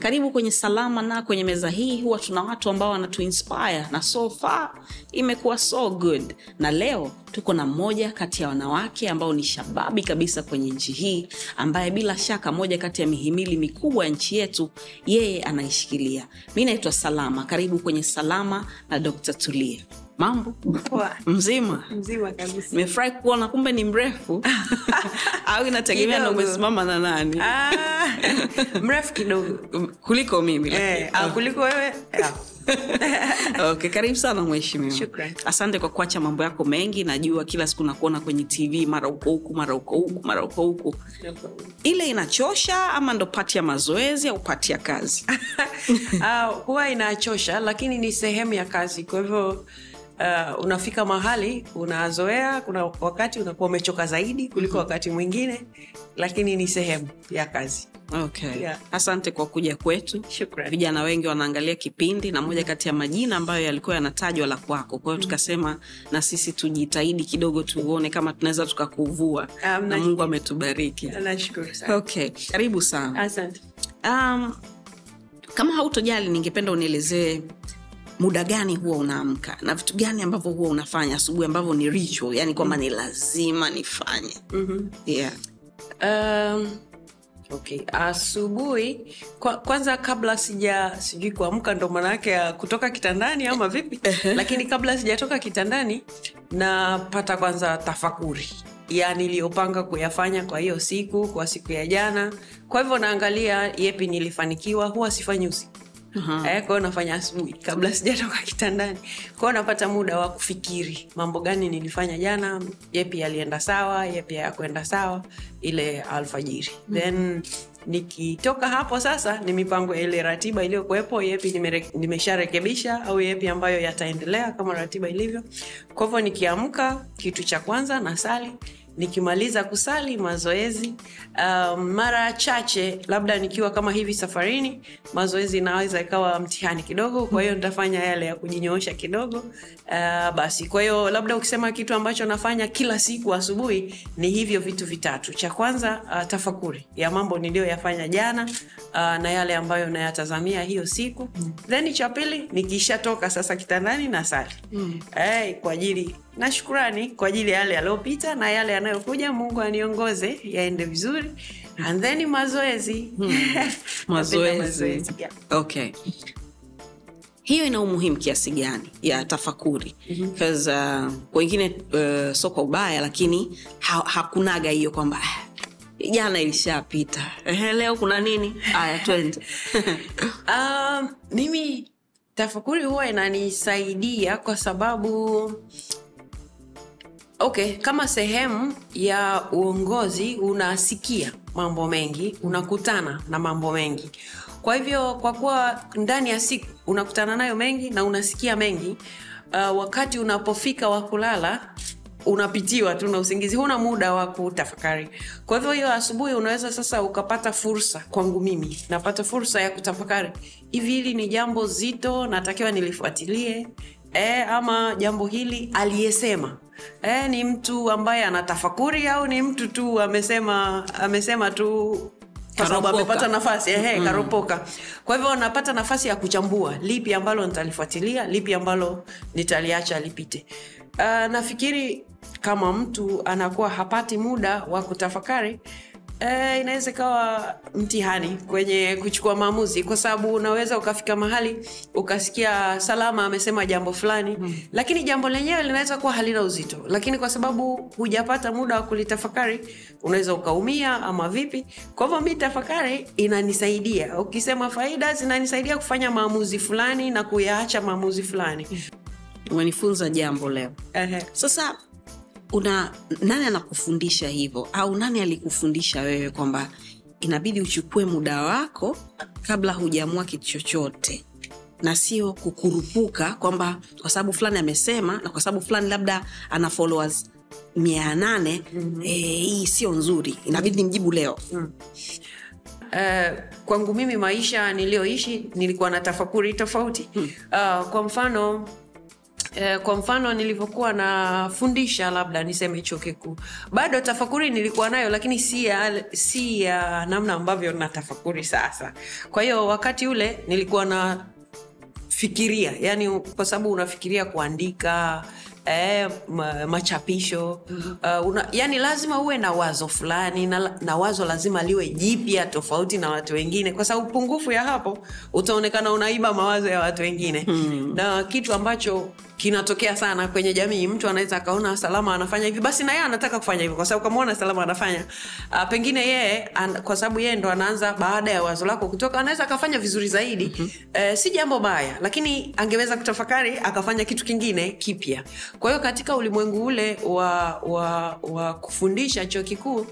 Karibu kwenye Salama na kwenye meza hii huwa tuna watu ambao wanatuinspire na so far imekuwa so good, na leo tuko na mmoja kati ya wanawake ambao ni shababi kabisa kwenye nchi hii, ambaye bila shaka moja kati ya mihimili mikubwa ya nchi yetu yeye anaishikilia. Mi naitwa Salama. Karibu kwenye Salama na Dr. Tulia. Mambo mzima? Mzima kabisa. Nimefurahi kuona kumbe ni mrefu au inategemea na umesimama na nani Ah, mrefu kidogo kuliko mimi eh, ah, kuliko wewe ah. Okay, karibu sana mheshimiwa. Asante kwa kuacha mambo yako mengi. Najua kila siku nakuona kwenye TV mara uko huku mara uko huku mara uko huku. Ile inachosha ama ndo pati ya mazoezi au pati ya kazi? Ah, huwa inachosha lakini ni sehemu ya kazi kwa hivyo Uh, unafika mahali unazoea kuna wakati unakuwa umechoka zaidi kuliko wakati mwingine lakini ni sehemu ya kazi Okay. Yeah. Asante kwa kuja kwetu. Shukrani. Vijana wengi wanaangalia kipindi na moja kati ya majina ambayo yalikuwa yanatajwa la kwako. Kwa hiyo tukasema na sisi tujitahidi kidogo tuone kama tunaweza tukakuvua. um, Na Mungu ametubariki. nashukuru sana Okay. Karibu sana. asante Um, kama hautojali ningependa unielezee muda gani huwa unaamka na vitu gani ambavyo huwa unafanya asubuhi ambavyo ni ritual, yani kwamba ni lazima nifanye. mm-hmm. Yeah. Um, okay. Asubuhi kwa, kwanza kabla sija sijui kuamka ndo maanaake ya kutoka kitandani ama vipi, lakini kabla sijatoka kitandani napata kwanza tafakuri ya niliyopanga kuyafanya kwa hiyo siku, kwa siku ya jana. Kwa hivyo naangalia yepi nilifanikiwa, huwa sifanyi usiku Aha. Eh, kwao nafanya asubuhi kabla sijatoka kitandani. kwao napata muda wa kufikiri mambo gani nilifanya jana, yepi yalienda sawa, yepi yakwenda sawa, ile alfajiri. Then nikitoka hapo sasa ni mipango ya ile ratiba iliyokuwepo, yepi nimesharekebisha nimesharekebisha au yepi ambayo yataendelea kama ratiba ilivyo. Kwa hivyo nikiamka, kitu cha kwanza nasali nikimaliza kusali mazoezi um, mara chache labda nikiwa kama hivi safarini mazoezi inaweza ikawa mtihani kidogo kwa hiyo nitafanya yale ya kujinyoosha kidogo uh, basi kwa hiyo labda ukisema kitu ambacho nafanya kila siku asubuhi ni hivyo vitu vitatu cha kwanza uh, tafakuri ya mambo niliyoyafanya jana uh, na yale ambayo nayatazamia hiyo siku mm. then cha pili nikishatoka sasa kitandani na sali mm. hey, kwa ajili na shukurani kwa ajili ya yale yaliyopita na yale yanayokuja mungu aniongoze yaende vizuri and then mazoezi Mazoezi. Okay. Hiyo ina umuhimu kiasi gani ya tafakuri? Because uh, wengine uh, so kwa ubaya, lakini ha, hakunaga hiyo kwamba "Ah, jana ilishapita, leo kuna nini? Aya, twende Um, mimi tafakuri huwa inanisaidia kwa sababu okay kama sehemu ya uongozi unasikia mambo mengi unakutana na mambo mengi. Kwa hivyo kwa kuwa ndani ya siku unakutana nayo mengi na unasikia mengi uh, wakati unapofika wa kulala unapitiwa tu na usingizi huna muda wa kutafakari. Kwa hivyo hiyo asubuhi unaweza sasa ukapata fursa kwangu mimi napata fursa ya kutafakari. Hivi hili ni jambo zito natakiwa nilifuatilie e, ama jambo hili aliyesema e, ni mtu ambaye anatafakuri au ni mtu tu amesema amesema tu kwa sababu amepata nafasi? Ehe, mm. karopoka. Kwa hivyo napata nafasi ya kuchambua lipi ambalo nitalifuatilia lipi ambalo nitaliacha lipite. Uh, nafikiri kama mtu anakuwa hapati muda wa kutafakari Eh, inaweza ikawa mtihani kwenye kuchukua maamuzi, kwa sababu unaweza ukafika mahali ukasikia Salama amesema jambo fulani mm. lakini jambo lenyewe linaweza kuwa halina uzito, lakini kwa sababu hujapata muda wa kulitafakari unaweza ukaumia ama vipi. Kwa hivyo mi tafakari inanisaidia, ukisema faida zinanisaidia kufanya maamuzi fulani na kuyaacha maamuzi fulani. umenifunza jambo leo Ehe. sasa una nani anakufundisha hivyo? Au nani alikufundisha wewe kwamba inabidi uchukue muda wako kabla hujaamua kitu chochote? Na sio kukurupuka kwamba kwa sababu fulani amesema na kwa sababu fulani labda ana followers mia nane mm-hmm. e, hii sio nzuri. Inabidi nimjibu leo. Uh, kwangu mimi maisha niliyoishi nilikuwa na tafakuri tofauti. Uh, kwa mfano Eh, kwa mfano nilivyokuwa nafundisha labda niseme chuo kikuu. Bado tafakuri nilikuwa nayo lakini si ya, si ya namna ambavyo natafakuri sasa. Kwa hiyo wakati ule nilikuwa na fikiria yani kwa sababu unafikiria kuandika eh, machapisho uh, una, yani lazima uwe na wazo fulani na, na wazo lazima liwe jipya tofauti na watu wengine. Kwa sababu pungufu ya hapo utaonekana unaiba mawazo ya watu wengine. Hmm. na kitu ambacho kinatokea sana kwenye jamii. Mtu anaweza akaona salama anafanya hivi basi na yeye anataka kufanya hivyo kwa sababu kamwona salama anafanya. Uh, pengine yeye an, kwa sababu yeye ndo anaanza baada ya wazo lako kutoka anaweza akafanya vizuri zaidi. Mm-hmm. uh, si jambo baya lakini angeweza kutafakari akafanya kitu kingine kipya. Kwa hiyo katika ulimwengu ule wa, wa, wa kufundisha chuo kikuu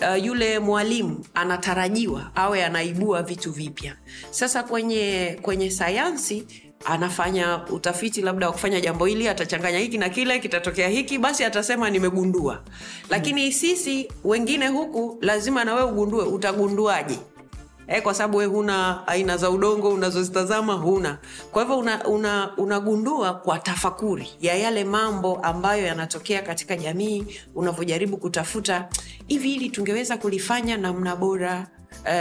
Uh, yule mwalimu anatarajiwa awe anaibua vitu vipya. Sasa kwenye kwenye sayansi anafanya utafiti labda wa kufanya jambo hili atachanganya hiki na kile kitatokea hiki basi atasema nimegundua. Lakini sisi wengine huku lazima na wewe ugundue utagunduaje? E, kwa sababu we huna aina za udongo unazozitazama huna. Kwa hivyo unagundua una, una kwa tafakuri ya yale mambo ambayo yanatokea katika jamii unavyojaribu kutafuta hivi hili tungeweza kulifanya namna bora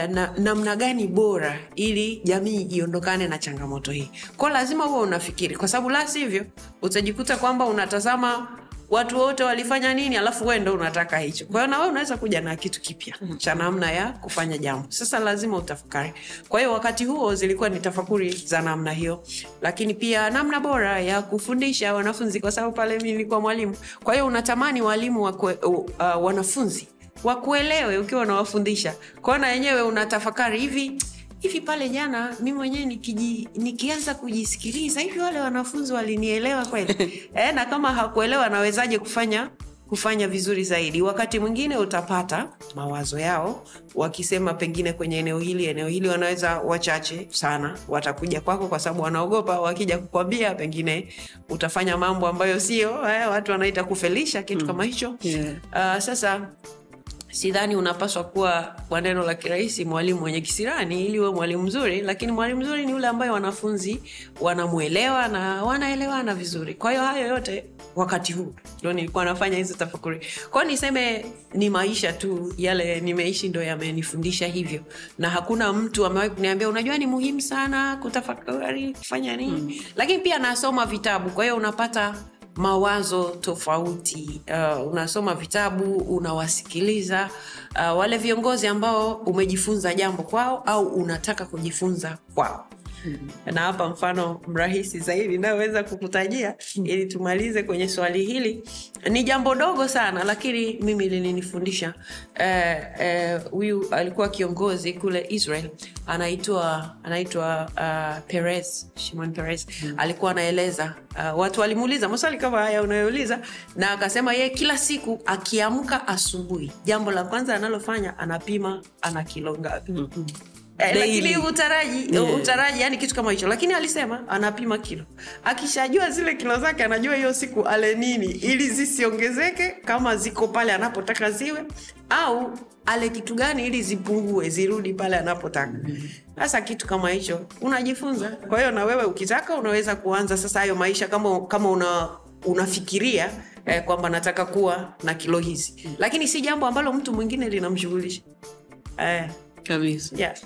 na namna gani bora ili jamii iondokane na changamoto hii. Kwao lazima huwa unafikiri kwa sababu la sivyo utajikuta kwamba unatazama watu wote walifanya nini alafu we ndo unataka hicho. Kwa hiyo nawe unaweza kuja na kitu kipya cha namna ya kufanya jambo. Sasa lazima utafakari. Kwa hiyo wakati huo zilikuwa ni tafakuri za namna hiyo. Lakini pia namna bora ya kufundisha wanafunzi kwa sababu pale mi nilikuwa mwalimu. Kwa hiyo unatamani walimu wakwe, uh, uh, wanafunzi wakuelewe ukiwa unawafundisha kwao na wenyewe unatafakari hivi hivi pale jana mi mwenyewe nikiji, nikianza kujisikiliza hivi wale wanafunzi walinielewa kweli e, na kama hakuelewa nawezaje kufanya kufanya vizuri zaidi wakati mwingine utapata mawazo yao wakisema pengine kwenye eneo hili eneo hili wanaweza wachache sana watakuja kwako kwa sababu wanaogopa wakija kukwambia pengine utafanya mambo ambayo sio eh, watu wanaita kufelisha kitu mm. kama hicho Yeah. uh, sasa sidhani unapaswa kuwa kwa neno la kirahisi mwalimu mwenye kisirani ili uwe mwalimu mzuri lakini mwalimu mzuri ni yule ambaye wanafunzi wanamwelewa na wanaelewana vizuri. Kwa hiyo hayo yote wakati huu ndo nilikuwa nafanya hizo tafakuri. Kwao niseme ni maisha tu yale nimeishi ndo yamenifundisha hivyo. Na hakuna mtu amewahi kuniambia unajua ni muhimu sana kutafakari kufanya nini? Mm. lakini pia nasoma vitabu. Kwa hiyo unapata mawazo tofauti. Uh, unasoma vitabu unawasikiliza uh, wale viongozi ambao umejifunza jambo kwao au unataka kujifunza kwao na hapa mfano mrahisi zaidi naweza kukutajia ili tumalize kwenye swali hili. Ni jambo dogo sana lakini mimi lilinifundisha. Huyu uh, uh, alikuwa kiongozi kule israel. Anaitwa anaitwa uh, perez shimon perez. Hmm. alikuwa anaeleza uh, watu walimuuliza maswali kama haya unayouliza na akasema yeye kila siku akiamka asubuhi jambo la kwanza analofanya anapima ana kilo ngapi. Mm-hmm Eh, lakini utaraji Yeah. utaraji yani kitu kama hicho. Lakini alisema anapima kilo. Akishajua zile kilo zake anajua hiyo siku ale nini ili zisiongezeke kama ziko pale anapotaka ziwe au ale kitu gani ili zipungue zirudi pale anapotaka. Sasa kitu kama hicho unajifunza. Kwa hiyo na wewe ukitaka unaweza kuanza sasa hayo maisha kama kama una unafikiria eh, kwamba nataka kuwa na kilo hizi. Lakini si jambo ambalo mtu mwingine linamshughulisha. Eh, kabisa. Yes.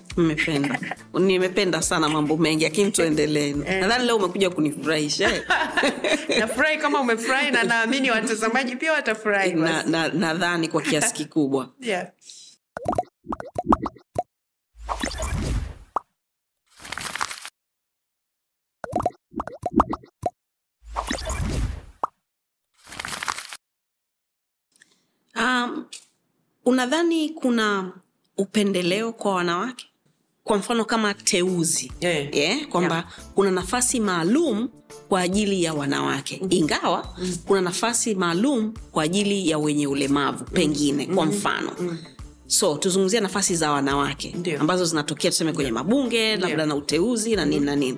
Nimependa, sana mambo mengi, lakini tuendelee. Eh. Nadhani leo umekuja kunifurahisha. Nafurahi kama umefurahi na naamini watazamaji pia watafurahi, nadhani na, na kwa kiasi kikubwa. Yeah. Um, unadhani kuna upendeleo kwa wanawake? Kwa mfano kama teuzi Yeah. yeah, kwamba kuna nafasi maalum kwa ajili ya wanawake. Ingawa kuna nafasi maalum kwa ajili ya wenye ulemavu pengine kwa mfano. So tuzungumzia nafasi za wanawake Ndiyo. ambazo zinatokea tuseme kwenye mabunge labda na uteuzi na nini na nini.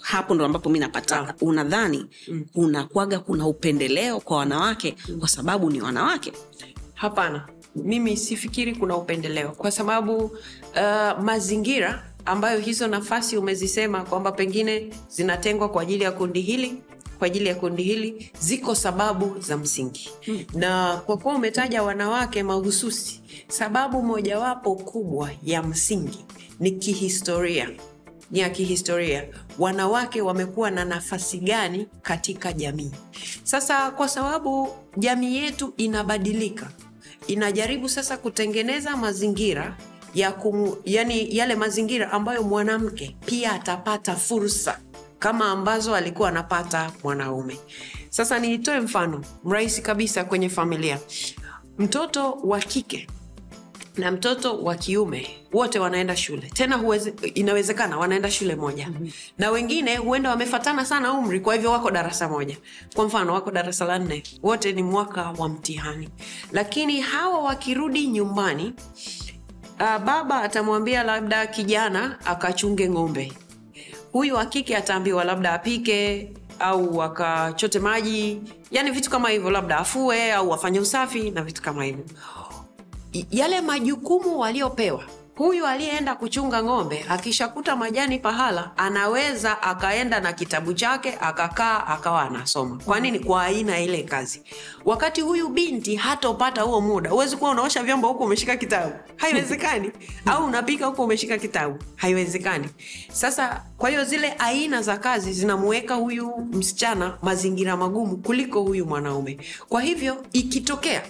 Hapo ndo ambapo mi napataka unadhani kuna kwaga kuna upendeleo kwa wanawake kwa sababu ni wanawake? Hapana mimi sifikiri kuna upendeleo. Kwa sababu uh, mazingira ambayo hizo nafasi umezisema kwamba pengine zinatengwa kwa ajili ya kundi hili kwa ajili ya kundi hili ziko sababu za msingi. Hmm. na kwa kuwa umetaja wanawake mahususi sababu mojawapo kubwa ya msingi ni kihistoria. Ni ya kihistoria. Wanawake wamekuwa na nafasi gani katika jamii? Sasa kwa sababu jamii yetu inabadilika inajaribu sasa kutengeneza mazingira ya kumu, yani yale mazingira ambayo mwanamke pia atapata fursa kama ambazo alikuwa anapata mwanaume. Sasa nitoe mfano mrahisi kabisa kwenye familia. Mtoto wa kike na mtoto wa kiume wote wanaenda shule. Tena huweze, inawezekana wanaenda shule moja. Mm-hmm. na wengine huenda wamefatana sana umri kwa hivyo wako darasa moja. Kwa mfano wako darasa la nne wote ni mwaka wa mtihani. Lakini hawa wakirudi nyumbani uh, baba atamwambia labda kijana akachunge ng'ombe. Huyu wa kike ataambiwa labda apike au akachote maji. Yani vitu kama hivyo labda afue au afanye usafi na vitu kama hivyo yale majukumu waliopewa. Huyu aliyeenda kuchunga ng'ombe akishakuta majani pahala anaweza akaenda na kitabu chake akakaa akawa anasoma. Kwa nini? Kwa aina ile kazi. Wakati huyu binti hatopata huo muda huwezi kuwa unaosha vyombo huku umeshika kitabu. Haiwezekani. Au unapika huku umeshika kitabu. Haiwezekani. Sasa kwa hiyo zile aina za kazi zinamuweka huyu msichana mazingira magumu kuliko huyu mwanaume. Kwa hivyo ikitokea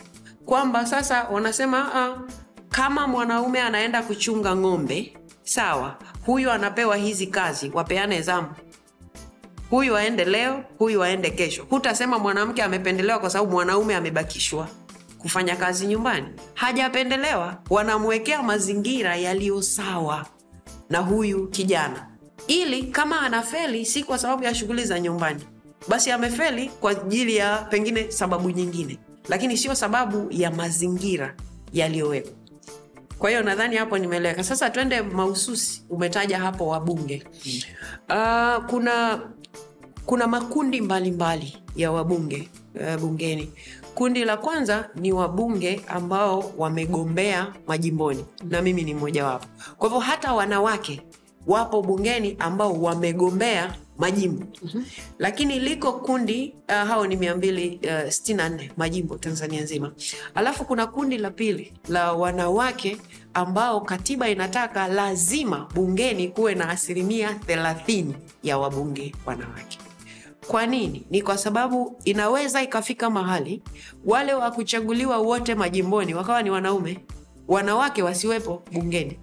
kwamba sasa wanasema uh, kama mwanaume anaenda kuchunga ng'ombe sawa huyu anapewa hizi kazi wapeane zamu. Huyu aende leo huyu aende kesho. Hutasema mwanamke amependelewa kwa sababu mwanaume amebakishwa kufanya kazi nyumbani. Hajapendelewa. Wanamwekea mazingira yaliyo sawa na huyu kijana. Ili kama anafeli si kwa sababu ya shughuli za nyumbani. Basi amefeli kwa ajili ya pengine sababu nyingine lakini sio sababu ya mazingira yaliyowekwa kwa hiyo nadhani hapo nimeeleweka. Sasa twende mahususi umetaja hapo wabunge. Uh, kuna kuna makundi mbalimbali mbali ya wabunge uh, bungeni. Kundi la kwanza ni wabunge ambao wamegombea majimboni na mimi ni mmojawapo. Kwa hivyo hata wanawake wapo bungeni ambao wamegombea majimbo. Mm-hmm. lakini liko kundi uh, hao ni mia mbili uh, sitini na nne majimbo tanzania nzima. Alafu kuna kundi la pili la wanawake ambao katiba inataka lazima bungeni kuwe na asilimia thelathini ya wabunge wanawake. Kwa nini? Ni kwa sababu inaweza ikafika mahali wale wa kuchaguliwa wote majimboni wakawa ni wanaume wanawake wasiwepo bungeni.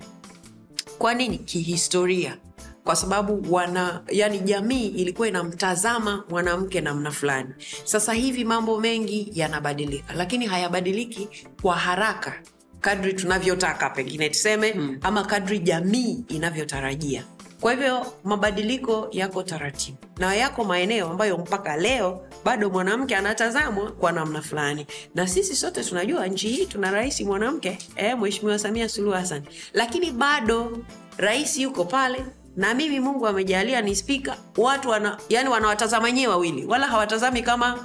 Kwa nini? Kihistoria kwa sababu wana yani jamii ilikuwa inamtazama mwanamke namna fulani. Sasa hivi mambo mengi yanabadilika lakini hayabadiliki kwa haraka kadri tunavyotaka pengine tuseme hmm. ama kadri jamii inavyotarajia. Kwa hivyo mabadiliko yako taratibu na yako maeneo ambayo mpaka leo bado mwanamke anatazamwa kwa namna fulani. Na sisi sote tunajua nchi hii tuna rais mwanamke eh, Mheshimiwa samia suluhu hassan. Lakini bado rais yuko pale na mimi mungu amejalia ni spika watu wana, yani wanawatazama nyie wawili. Wala hawatazami kama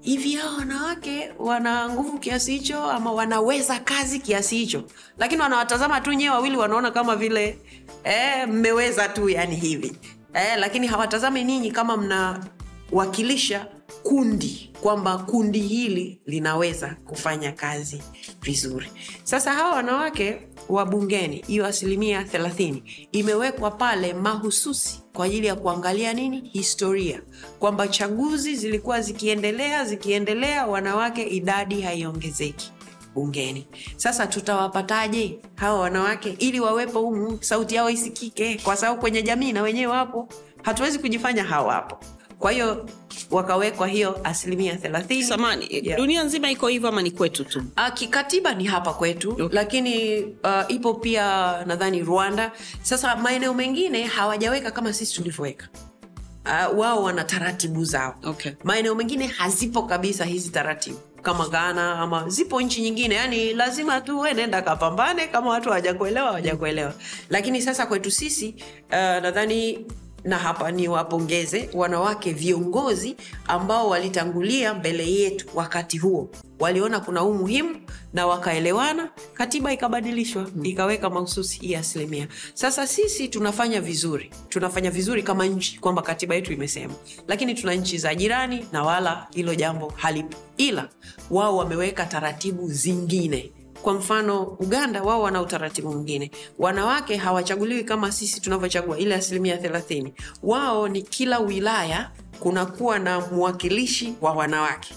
hivi hao wanawake wana nguvu kiasi hicho ama wanaweza kazi kiasi hicho? Lakini wanawatazama tu nyewe wawili wanaona kama vile eh, mmeweza tu yani hivi. Eh, lakini hawatazami ninyi kama mnawakilisha kundi kwamba kundi hili linaweza kufanya kazi vizuri. Sasa hawa wanawake wa bungeni hiyo asilimia 30 imewekwa pale mahususi kwa ajili ya kuangalia nini? Historia. Kwamba chaguzi zilikuwa zikiendelea zikiendelea wanawake idadi haiongezeki bungeni. Sasa tutawapataje hawa wanawake? Ili wawepo humu sauti yao isikike kwa sababu kwenye jamii na wenyewe wapo. Hatuwezi kujifanya hawapo kwa hiyo wakawekwa hiyo asilimia thelathini. Samani Yeah. dunia nzima iko hivyo ama ni kwetu tu? Uh, kikatiba ni hapa kwetu Okay. lakini uh, ipo pia nadhani rwanda. Sasa maeneo mengine hawajaweka kama sisi tulivyoweka. Uh, wao wana taratibu zao. Okay. maeneo mengine hazipo kabisa hizi taratibu. Kama ghana ama zipo nchi nyingine. Yani lazima tu we nenda kapambane. Kama watu hawajakuelewa hawajakuelewa. Lakini sasa kwetu sisi uh, nadhani na hapa ni wapongeze wanawake viongozi ambao walitangulia mbele yetu wakati huo. Waliona kuna umuhimu na wakaelewana. Katiba ikabadilishwa ikaweka mahususi hii asilimia. Sasa sisi tunafanya vizuri. Tunafanya vizuri kama nchi kwamba katiba yetu imesema. Lakini tuna nchi za jirani na wala hilo jambo halipo. Ila wao wameweka taratibu zingine kwa mfano uganda wao wana utaratibu mwingine. Wanawake hawachaguliwi kama sisi tunavyochagua ile asilimia thelathini. Wao ni kila wilaya kunakuwa na mwakilishi wa wanawake.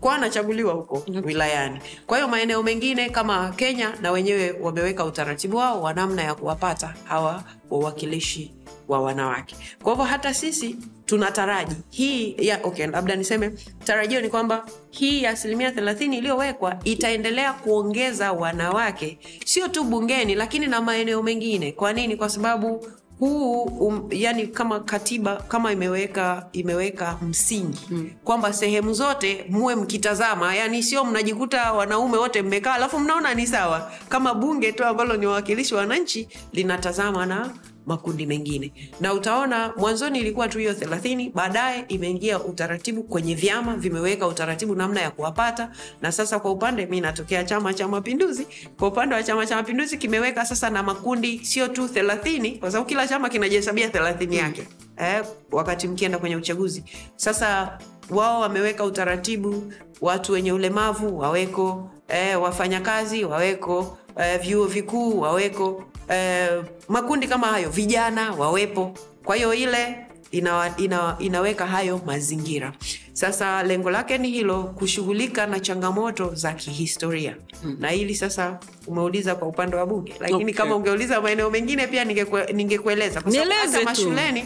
Kwa anachaguliwa huko wilayani. Kwa hiyo maeneo mengine kama kenya na wenyewe wameweka utaratibu wao wa namna ya kuwapata hawa wawakilishi wa wanawake. Kwa hivyo hata sisi tunataraji hii ya okay, labda niseme tarajio ni kwamba hii asilimia thelathini iliyowekwa itaendelea kuongeza wanawake. Sio tu bungeni lakini na maeneo mengine. Kwa nini? Kwa sababu huu um, yani kama katiba kama imeweka imeweka msingi. Mm. kwamba sehemu zote muwe mkitazama. Yani sio mnajikuta wanaume wote mmekaa alafu mnaona ni sawa. Kama bunge tu ambalo ni wawakilishi wa wananchi linatazama na makundi mengine. Na utaona mwanzoni ilikuwa tu hiyo thelathini baadaye imeingia utaratibu kwenye vyama vimeweka utaratibu namna ya kuwapata. Na sasa kwa upande mi natokea chama cha mapinduzi. Kwa upande wa chama cha mapinduzi kimeweka sasa na makundi sio tu thelathini kwa sababu kila chama kinajihesabia thelathini yake eh, wakati mkienda kwenye uchaguzi. Sasa wao wameweka utaratibu watu wenye ulemavu waweko eh, wafanyakazi waweko eh, vyuo vikuu waweko eh, makundi kama hayo vijana wawepo. Kwa hiyo ile ina, ina, inaweka hayo mazingira. Sasa lengo lake ni hilo kushughulika na changamoto za kihistoria. Hmm. na hili sasa umeuliza kwa upande wa bunge. Lakini Okay. kama ungeuliza maeneo mengine pia ningekue- ningekueleza. Kwa hata mashuleni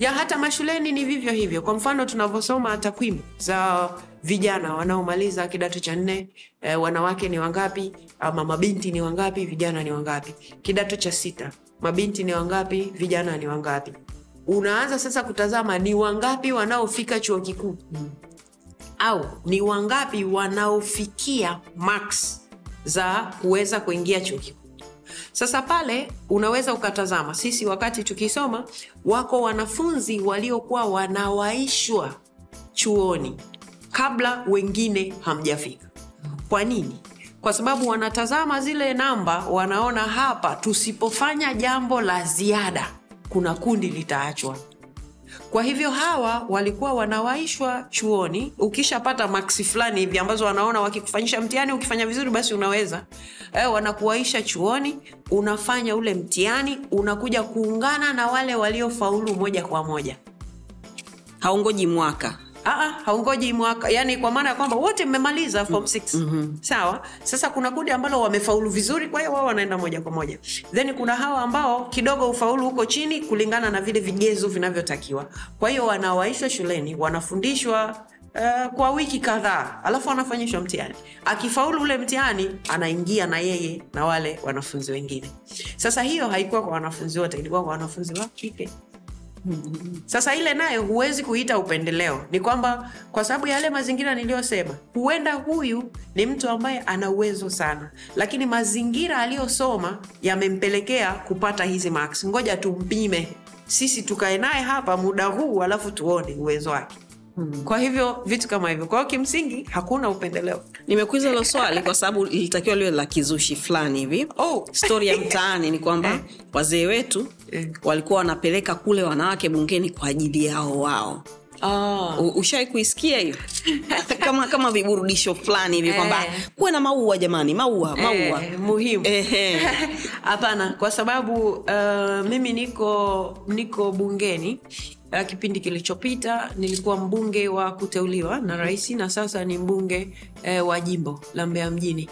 ya hata mashuleni ni vivyo hivyo. Kwa mfano tunavyosoma takwimu za vijana wanaomaliza kidato cha nne eh, wanawake ni wangapi ama mabinti ni wangapi vijana ni wangapi? Kidato cha sita mabinti ni wangapi vijana ni wangapi? Unaanza sasa kutazama ni wangapi wanaofika chuo kikuu? Au ni wangapi wanaofikia max za kuweza kuingia chuo kikuu? Sasa pale unaweza ukatazama sisi wakati tukisoma wako wanafunzi waliokuwa wanawaishwa chuoni kabla wengine hamjafika. Kwa nini? Kwa sababu wanatazama zile namba wanaona hapa tusipofanya jambo la ziada kuna kundi litaachwa. Kwa hivyo hawa walikuwa wanawaishwa chuoni. Ukishapata maksi fulani hivi ambazo wanaona wakikufanyisha mtihani ukifanya vizuri basi unaweza. E, wanakuwaisha chuoni unafanya ule mtihani unakuja kuungana na wale waliofaulu moja kwa moja. Haungoji mwaka Aa, haungoji mwaka. Yani kwa maana ya kwamba wote mmemaliza form 6 mm-hmm. sawa? Sasa kuna kundi ambalo wamefaulu vizuri kwa hiyo wao wanaenda moja kwa moja. Then kuna hawa ambao kidogo ufaulu huko chini kulingana na vile vigezo vinavyotakiwa. Kwa hiyo wanawaishwa shuleni wanafundishwa Uh, kwa wiki kadhaa alafu anafanyishwa mtihani. Akifaulu ule mtihani anaingia na yeye na wale wanafunzi wengine. Sasa hiyo haikuwa kwa wanafunzi wote ilikuwa kwa wanafunzi wa kike sasa ile nayo huwezi kuita upendeleo. Ni kwamba kwa sababu yale mazingira niliyosema huenda huyu ni mtu ambaye ana uwezo sana. Lakini mazingira aliyosoma yamempelekea kupata hizi marks. Ngoja tumpime. Sisi tukae naye hapa muda huu alafu tuone uwezo wake. Kwa hivyo vitu kama hivyo. Kwa hiyo kimsingi hakuna upendeleo. Nimekuiza hilo swali kwa sababu lilitakiwa liwe la kizushi fulani hivi. Oh. stori ya mtaani ni kwamba wazee wetu Eh. walikuwa wanapeleka kule wanawake bungeni kwa ajili yao wao Oh. U- ushawai kuisikia hiyo kama kama viburudisho fulani hivi kwamba Eh. kuwe na maua jamani maua maua Eh, muhimu hapana. Eh. kwa sababu uh, mimi niko niko bungeni uh, kipindi kilichopita nilikuwa mbunge wa kuteuliwa na rais na sasa ni mbunge uh, wa jimbo la mbeya mjini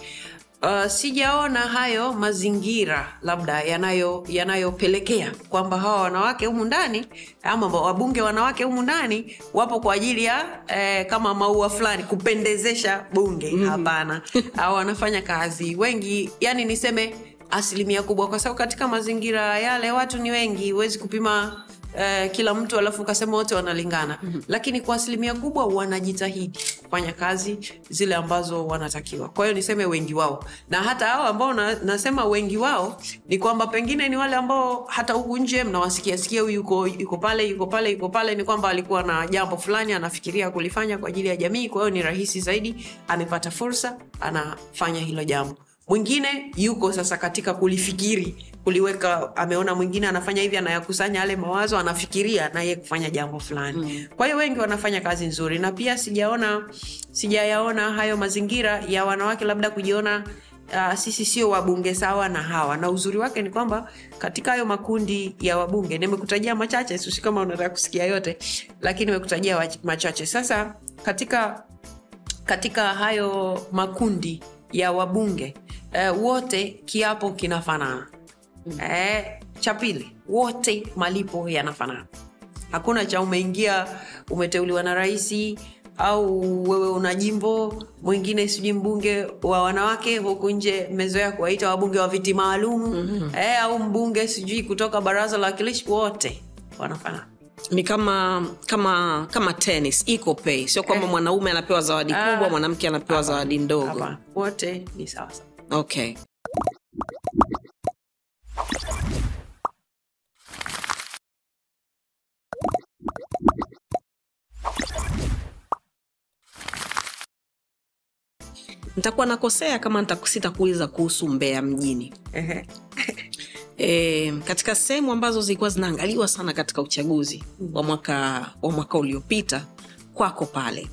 Uh, sijaona hayo mazingira labda yanayo yanayopelekea kwamba hawa wanawake humu ndani ama wabunge wanawake humu ndani wapo kwa ajili ya eh, kama maua fulani kupendezesha bunge. Mm-hmm. hapana. Au wanafanya kazi. Wengi yani niseme asilimia kubwa kwa sababu katika mazingira yale watu ni wengi. Huwezi kupima Uh, kila mtu alafu ukasema wote wanalingana. Mm-hmm. lakini kwa asilimia kubwa wanajitahidi kufanya kazi zile ambazo wanatakiwa. Kwa hiyo niseme wengi wao. Na hata hao ambao na, nasema wengi wao ni kwamba pengine ni wale ambao hata huku nje mnawasikiasikia huyu yuko, yuko pale yuko pale yuko pale ni kwamba alikuwa na jambo fulani anafikiria kulifanya kwa ajili ya jamii kwa hiyo ni rahisi zaidi amepata fursa anafanya hilo jambo. Mwingine yuko sasa katika kulifikiri kuliweka ameona mwingine anafanya hivi anayakusanya yale mawazo anafikiria naye kufanya jambo fulani. Mm. kwa hiyo wengi wanafanya kazi nzuri na pia sijaona sijayaona hayo mazingira ya wanawake labda kujiona Uh, sisi sio wabunge sawa na hawa. Na uzuri wake ni kwamba katika hayo makundi ya wabunge nimekutajia machache sisi kama unataka kusikia yote lakini nimekutajia machache. Sasa katika katika hayo makundi ya wabunge uh, wote kiapo kinafanana mm. uh, cha pili wote malipo yanafanana hakuna cha umeingia umeteuliwa na rahisi au wewe una jimbo mwingine sijui mbunge wa wanawake huku nje mmezoea kuwaita wabunge wa viti maalum mm-hmm. e, au mbunge sijui kutoka baraza la wakilishi wote wanafanana ni kama kama kama tennis iko pay sio kwamba Eh. mwanaume anapewa zawadi Ah. kubwa mwanamke anapewa zawadi ndogo wote ni sawasawa okay nitakuwa nakosea kama nitakusita kuuliza kuhusu mbeya mjini. E, katika sehemu ambazo zilikuwa zinaangaliwa sana katika uchaguzi wa mwaka wa mwaka uliopita kwako pale.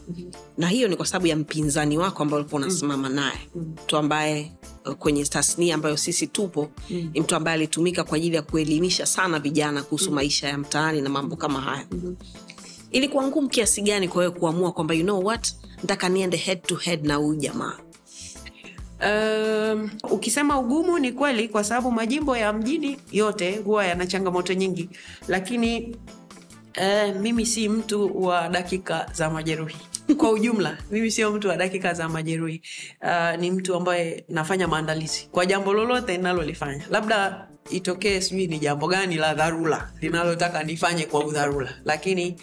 Na hiyo ni kwa sababu ya mpinzani wako ambaye ulikuwa unasimama naye. Mtu ambaye uh, kwenye tasnia ambayo sisi tupo ni mtu ambaye alitumika kwa ajili ya kuelimisha sana vijana kuhusu maisha ya mtaani na mambo kama haya. Ilikuwa ngumu kiasi gani kwa wewe kuamua kwamba you know what ntaka niende head to head na huyu jamaa Um, ukisema ugumu ni kweli kwa sababu majimbo ya mjini yote huwa yana changamoto nyingi. Lakini uh, mimi si mtu wa dakika za majeruhi. Kwa ujumla mimi sio mtu wa dakika za majeruhi. Uh, ni mtu ambaye nafanya maandalizi. Kwa jambo lolote ninalolifanya. Labda itokee sijui ni jambo gani la dharura linalotaka nifanye kwa udharura. Lakini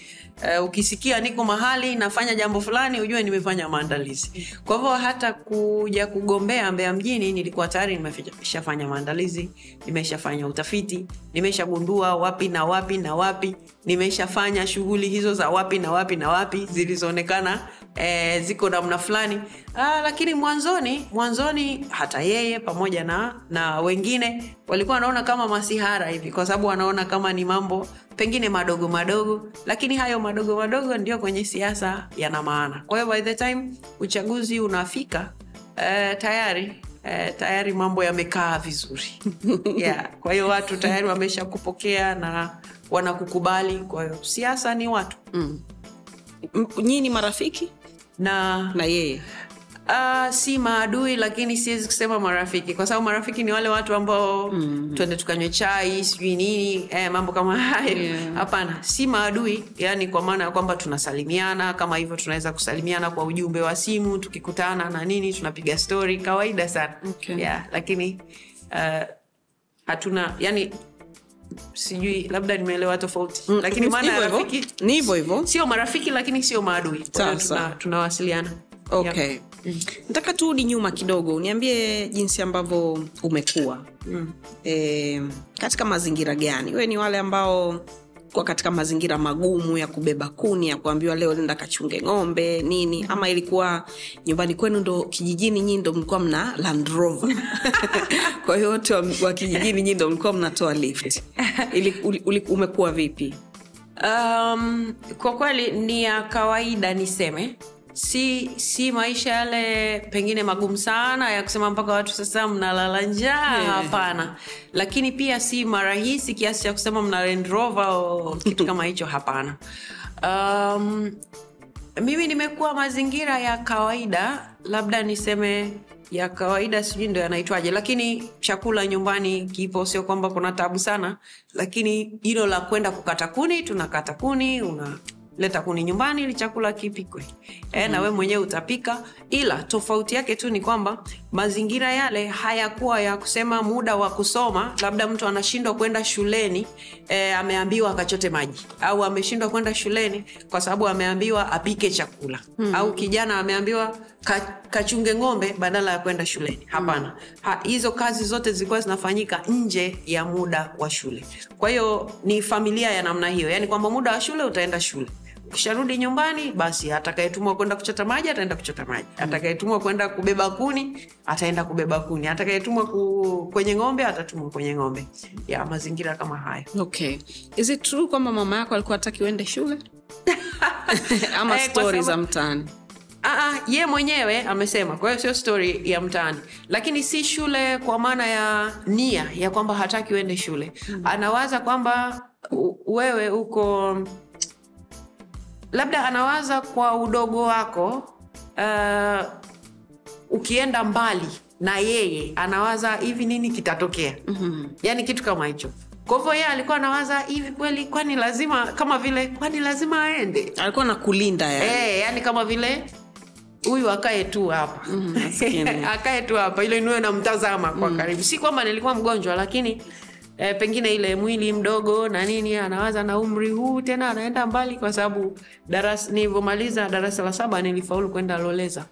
uh, ukisikia niko mahali nafanya jambo fulani ujue nimefanya maandalizi. Kwa hivyo hata kuja kugombea mbea mjini nilikuwa tayari nimeshafanya maandalizi nimeshafanya utafiti nimeshagundua wapi na wapi na wapi nimeshafanya shughuli hizo za wapi na wapi na wapi zilizoonekana eh, ziko namna fulani. Ah, lakini mwanzoni mwanzoni hata yeye pamoja na na wengine walikuwa wanaona kama masihara hivi kwa sababu wanaona kama ni mambo pengine madogo madogo lakini hayo madogo madogo ndio kwenye siasa yana maana. Kwa hiyo by the time uchaguzi unafika eh, tayari eh, tayari mambo yamekaa vizuri. Yeah. kwa hiyo watu tayari wamesha kupokea na wanakukubali. Kwa hiyo siasa ni watu. Mm. nyinyi ni marafiki? Na na yeye Uh, si maadui lakini siwezi kusema marafiki. Kwa sababu marafiki ni wale watu ambao mm. twende tukanywe chai sijui nini eh, mambo kama hayo. Hapana yeah. si maadui yani kwa maana ya kwamba tunasalimiana kama hivyo tunaweza kusalimiana kwa ujumbe wa simu tukikutana na nini tunapiga stori kawaida sana. Okay. yeah, lakini uh, hatuna yani sijui labda nimeelewa tofauti. Mm, lakini maana rafiki ni hivyo hivyo. Sio marafiki lakini sio maadui. Tunawasiliana tuna, sawa. yep. okay. Nataka turudi nyuma kidogo uniambie jinsi ambavyo umekuwa Mm. e, katika mazingira gani? We ni wale ambao kwa katika mazingira magumu ya kubeba kuni ya kuambiwa leo nenda kachunge ng'ombe nini? Ama ilikuwa nyumbani kwenu ndo kijijini nyii ndo mlikuwa mna Land Rover? Kwa hiyo wote wa, kijijini nyii ndo mlikuwa mnatoa lift. Ili, uli, uli, umekuwa vipi? Um, kwa kweli ni ya kawaida niseme si si maisha yale pengine magumu sana ya kusema mpaka watu sasa mnalala njaa Yeah. hapana lakini pia si marahisi kiasi cha kusema mna rendrova kitu kama hicho hapana um, mimi nimekuwa mazingira ya kawaida labda niseme ya kawaida sijui ndo yanaitwaje lakini chakula nyumbani kipo sio kwamba kuna tabu sana lakini hilo la kwenda kukata kuni tunakata kuni unaleta kuni nyumbani ili chakula kipikwe. E, na we mwenyewe utapika. Ila tofauti yake tu ni kwamba mazingira yale hayakuwa ya kusema muda wa kusoma. Labda mtu anashindwa kwenda shuleni e, ameambiwa akachote maji. Au ameshindwa kwenda shuleni kwa sababu ameambiwa apike chakula. Hmm. au kijana ameambiwa ka, kachunge ng'ombe badala ya kwenda shuleni. Hapana. Ha, hizo kazi zote zilikuwa zinafanyika nje ya muda wa shule. Kwa hiyo ni familia ya namna hiyo. Yani kwamba muda wa shule utaenda shule ukisharudi nyumbani basi atakayetumwa kwenda kuchota maji ataenda kuchota maji. Atakayetumwa kwenda kubeba kuni ataenda kubeba kuni. Atakayetumwa ku, kwenye ng'ombe atatumwa kwenye ng'ombe. Ya mazingira kama hayo okay. Is it true kwamba mama yako alikuwa hataki uende shule? Ama Eh, stori za mtaani? Aa, ye mwenyewe amesema. Kwa hiyo sio stori ya mtaani. Lakini si shule kwa maana ya nia ya kwamba hataki uende shule. Mm. anawaza kwamba wewe uko labda anawaza kwa udogo wako uh, ukienda mbali na yeye anawaza hivi nini kitatokea mm-hmm. yaani kitu kama hicho kwa hivyo yeye alikuwa anawaza hivi kweli kwani lazima kama vile kwani lazima aende alikuwa na kulinda yani. E, yani kama vile huyu akae tu hapa maskini. akae tu hapa ilo niwe namtazama kwa karibu si kwamba nilikuwa mgonjwa lakini eh, pengine ile mwili mdogo na nini anawaza na umri huu tena anaenda mbali kwa sababu darasa nilivyomaliza darasa la saba nilifaulu kwenda loleza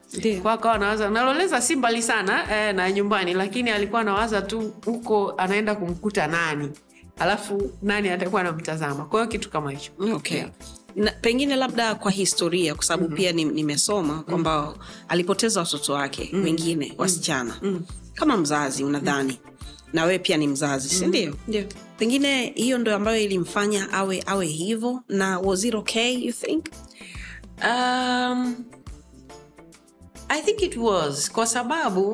kwa akawa anawaza na loleza si mbali sana e, na nyumbani lakini alikuwa anawaza tu huko anaenda kumkuta nani alafu nani atakuwa anamtazama kwa hiyo kitu kama hicho okay Yeah. na, pengine labda kwa historia kwa sababu mm-hmm. pia ni- nimesoma kwamba mm-hmm. alipoteza watoto wake mm-hmm. wengine wasichana mm-hmm. kama mzazi unadhani mm-hmm. Na wewe pia ni mzazi mm-hmm. sindio ndio pengine hiyo ndo ambayo ilimfanya awe awe hivyo na was it okay you think? Um, I think it was kwa sababu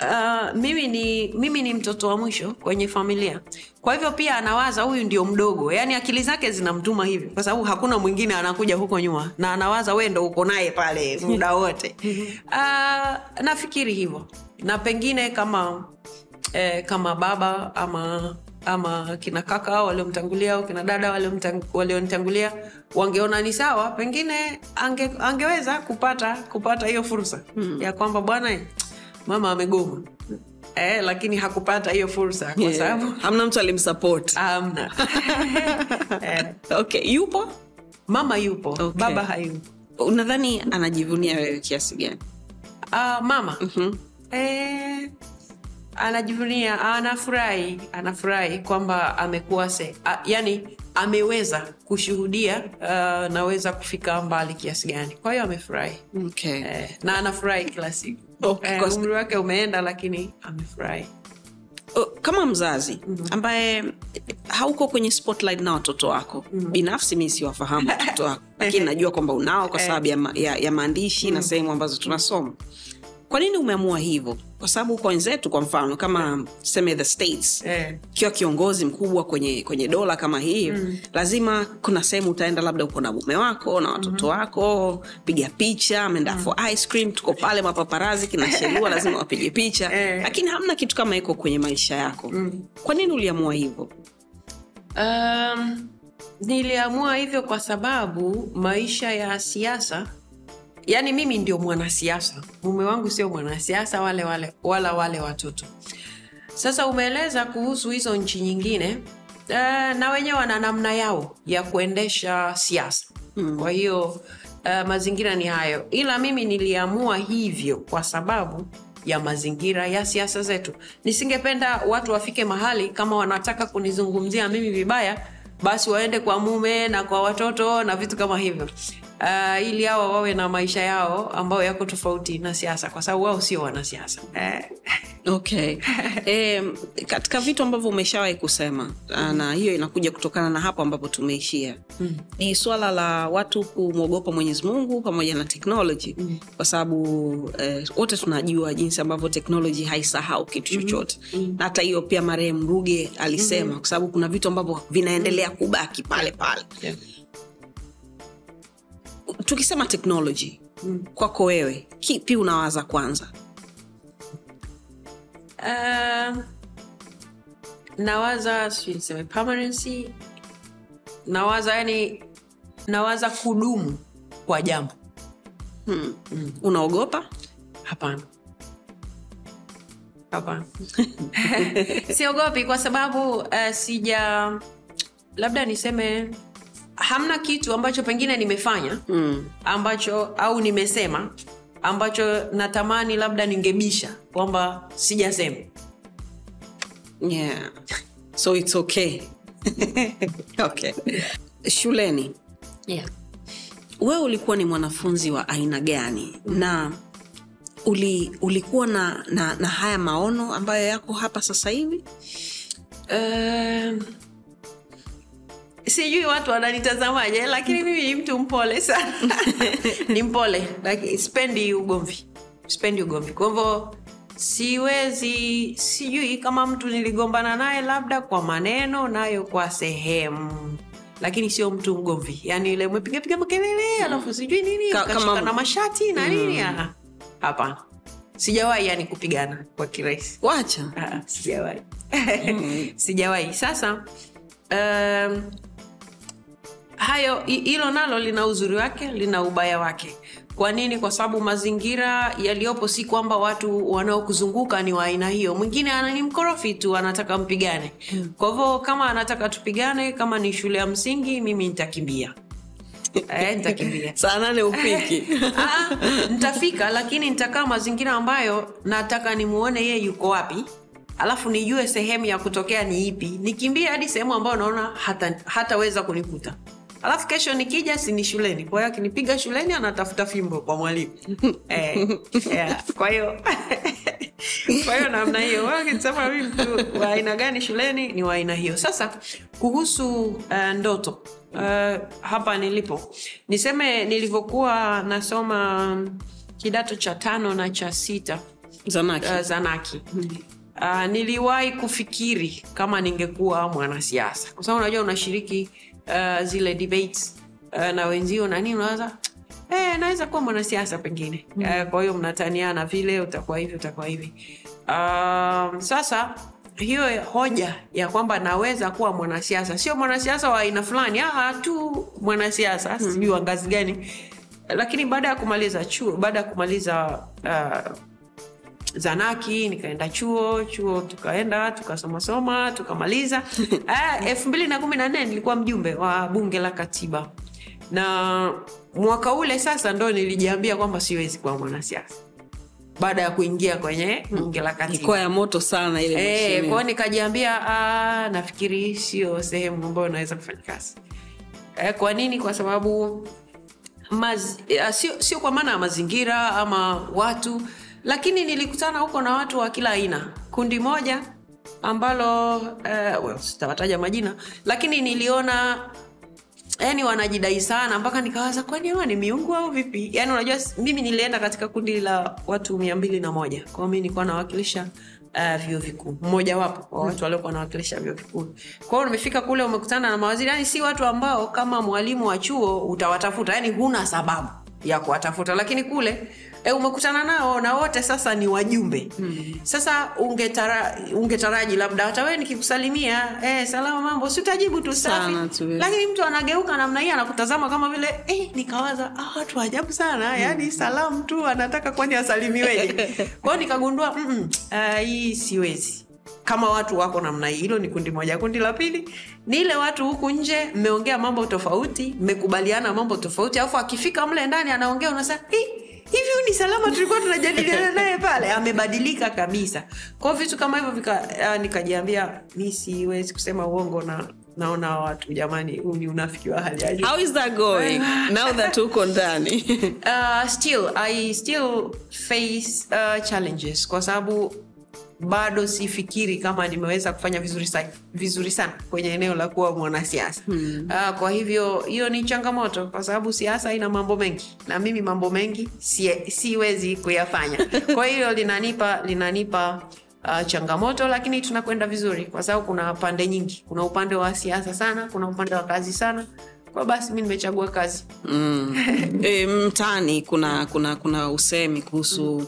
uh, mimi ni mimi ni mtoto wa mwisho kwenye familia. Kwa hivyo pia anawaza huyu ndio mdogo. Yaani akili zake zinamtuma hivyo kwa sababu hakuna mwingine anakuja huko nyuma. Na anawaza we ndo uko naye pale muda wote. Uh, nafikiri hivyo. Na pengine kama eh, kama baba ama ama kina kaka waliomtangulia au kina dada walionitangulia wangeona ni sawa pengine ange, angeweza kupata kupata hiyo fursa mm. ya kwamba bwana mama amegoma eh, lakini hakupata hiyo fursa kwa Yeah. sababu hamna mtu alimsupport amna eh, okay yupo mama yupo Okay. baba hayupo unadhani anajivunia wewe kiasi gani uh, mama mm-hmm. Eh, anajivunia anafurahi anafurahi kwamba amekuwa se a, yani ameweza kushuhudia uh, naweza kufika mbali kiasi gani. Kwa hiyo amefurahi. Okay. eh, na anafurahi kila siku. Okay, eh, umri wake umeenda lakini amefurahi. Kama mzazi ambaye hauko kwenye spotlight na watoto wako binafsi mi siwafahamu watoto wako lakini najua kwamba unao kwa sababu ya, ma, ya, ya maandishi na sehemu ambazo tunasoma kwa nini umeamua hivyo kwa sababu kwa wenzetu kwa mfano kama seme the states eh, ukiwa kiongozi mkubwa kwenye kwenye dola kama hii mm. lazima kuna sehemu utaenda labda uko na mume wako na watoto mm-hmm. wako piga picha ameenda mm. for ice cream tuko pale mapaparazi kinashelua lazima wapige picha yeah. lakini hamna kitu kama iko kwenye maisha yako mm. kwa nini uliamua hivyo um, niliamua hivyo kwa sababu maisha ya siasa yaani mimi ndio mwanasiasa. Mume wangu sio mwanasiasa wale wale wala wale watoto. Sasa umeeleza kuhusu hizo nchi nyingine uh, na wenyewe wana namna yao ya kuendesha siasa. Hmm. kwa hiyo uh, mazingira ni hayo. Ila mimi niliamua hivyo kwa sababu ya mazingira ya siasa zetu. Nisingependa watu wafike mahali kama wanataka kunizungumzia mimi vibaya basi waende kwa mume na kwa watoto na vitu kama hivyo uh, ili hawa wawe na maisha yao ambayo yako tofauti na siasa kwa sababu wao sio wanasiasa eh. okay e, katika vitu ambavyo umeshawahi kusema ah, na hiyo inakuja kutokana na hapo ambapo tumeishia mm. ni swala la watu kumwogopa mwenyezi mungu pamoja na teknoloji mm. kwa sababu eh, wote tunajua jinsi ambavyo teknoloji haisahau kitu chochote mm. hata hiyo pia marehemu ruge alisema mm. kwa sababu kuna vitu ambavyo vinaendelea kubaki pale pale Yeah. Tukisema teknoloji mm. kwako wewe kipi unawaza kwanza? Uh, nawaza niseme permanency nawaza yani nawaza kudumu kwa jambo. Hmm. unaogopa? Hapana. Hapana. Siogopi kwa sababu uh, sija labda niseme hamna kitu ambacho pengine nimefanya mm. ambacho au nimesema ambacho natamani labda ningebisha kwamba sijasema yeah. so it's okay okay shuleni yeah. wewe ulikuwa ni mwanafunzi wa aina gani na uli, ulikuwa na, na, na haya maono ambayo yako hapa sasa hivi Um, sijui watu wananitazamaje lakini mimi ni mtu mpole sana. Ni mpole like, spendi ugomvi. Spendi ugomvi. Kwa hivyo siwezi sijui kama mtu niligombana naye labda kwa maneno nayo kwa sehemu. Lakini sio mtu mgomvi. Yani ile mwepigapiga makelele alafu sijui nini Ka- kama- na mashati na nini ah, hapana. Sijawahi yani kupigana kwa kirahisi. Wacha. Ah, sijawahi. Sijawahi. Sasa um, hayo hilo nalo lina uzuri wake lina ubaya wake. Kwa nini? Kwa sababu mazingira yaliyopo si kwamba watu wanaokuzunguka ni wa aina hiyo. Mwingine ni mkorofi tu anataka mpigane. Kwa hivyo kama anataka tupigane kama ni shule ya msingi mimi nitakimbia. Eh, nitakimbia. Saa nane upiki. Ah, nitafika lakini nitakaa mazingira ambayo nataka nimuone yeye yuko wapi. Alafu nijue sehemu ya kutokea ni ipi. Nikimbie hadi sehemu ambayo naona hata hataweza kunikuta alafu kesho nikija sini shuleni. Kwa hiyo akinipiga shuleni anatafuta fimbo kwa mwalimu. Eh, yeah. kwa hiyo kwa hiyo namna hiyo. Wakisema mi mtu wa aina gani shuleni ni wa aina hiyo. Sasa kuhusu uh, ndoto uh, hapa nilipo. Niseme nilivyokuwa nasoma kidato cha tano na cha sita. Zanaki. Uh, zanaki. Uh, niliwahi kufikiri kama ningekuwa mwanasiasa. Kwa sababu unajua unashiriki uh, zile debates uh, na wenzio na nini unawaza Eh, naweza kuwa mwanasiasa pengine mm. uh, kwa hiyo mnataniana vile utakuwa hivi utakuwa hivi um, sasa hiyo hoja ya kwamba naweza kuwa mwanasiasa sio mwanasiasa wa aina fulani tu mwanasiasa mm. sijui wa ngazi gani lakini baada ya kumaliza chuo baada ya kumaliza uh, zanaki nikaenda chuo chuo tukaenda tukasomasoma tukamaliza. Ah, elfu mbili na kumi na nne nilikuwa mjumbe wa bunge la katiba. Na mwaka ule sasa ndo nilijiambia kwamba siwezi kuwa mwanasiasa. Baada ya kuingia kwenye bunge la katiba. Ya moto sana ile e, kwao nikajiambia "Ah, nafikiri sio sehemu ambayo naweza kufanya kazi. E, kwa nini? Kwa sababu maz, eh, sio kwa maana ya mazingira ama watu lakini nilikutana huko na watu wa kila aina. Kundi moja ambalo eh, well, sitawataja majina lakini niliona yani wanajidai sana mpaka nikawaza kwani hawa ni miungu au vipi? Yani unajua mimi nilienda katika kundi la watu mia mbili na moja. Kwao mi nilikuwa nawakilisha uh, vyuo vikuu. Mmojawapo wa watu waliokuwa nawakilisha vyuo vikuu. Kwao nimefika kule umekutana na mawaziri yani si watu ambao kama mwalimu wa chuo utawatafuta. Yani huna sababu ya kuwatafuta. Lakini kule e, umekutana nao na wote sasa ni wajumbe. Hmm. sasa ungetara, ungetaraji labda hata wee nikikusalimia e, salama mambo si utajibu tu safi lakini mtu anageuka namna hii anakutazama kama vile eh, nikawaza ah, watu wa ajabu sana. Yani salamu tu anataka kwani asalimiweje? Kwao nikagundua mm uh, hii siwezi. Kama watu wako namna hii hilo ni kundi moja. Kundi la pili ni ile watu huku nje mmeongea mambo tofauti mmekubaliana mambo tofauti alafu akifika mle ndani anaongea unasema "Eh, hivi ni salama tulikuwa tunajadiliana naye pale? Amebadilika kabisa. Kwao vitu kama hivyo vika, uh, nikajiambia mi siwezi kusema uongo na naona watu jamani huu ni unafiki wa hali how is that going? Now that uko ndani. Uh, still i still face uh, challenges kwa sababu bado sifikiri kama nimeweza kufanya vizuri, sa, vizuri sana kwenye eneo la kuwa mwanasiasa. Hmm. uh, kwa hivyo hiyo ni changamoto kwa sababu siasa ina mambo mengi na mimi mambo mengi si, siwezi kuyafanya. Kwa hiyo linanipa linanipa uh, changamoto lakini tunakwenda vizuri kwa sababu kuna pande nyingi. Kuna upande wa siasa sana kuna upande wa kazi sana. Kwa basi mi nimechagua kazi. Mm. e, mtaani kuna kuna kuna usemi kuhusu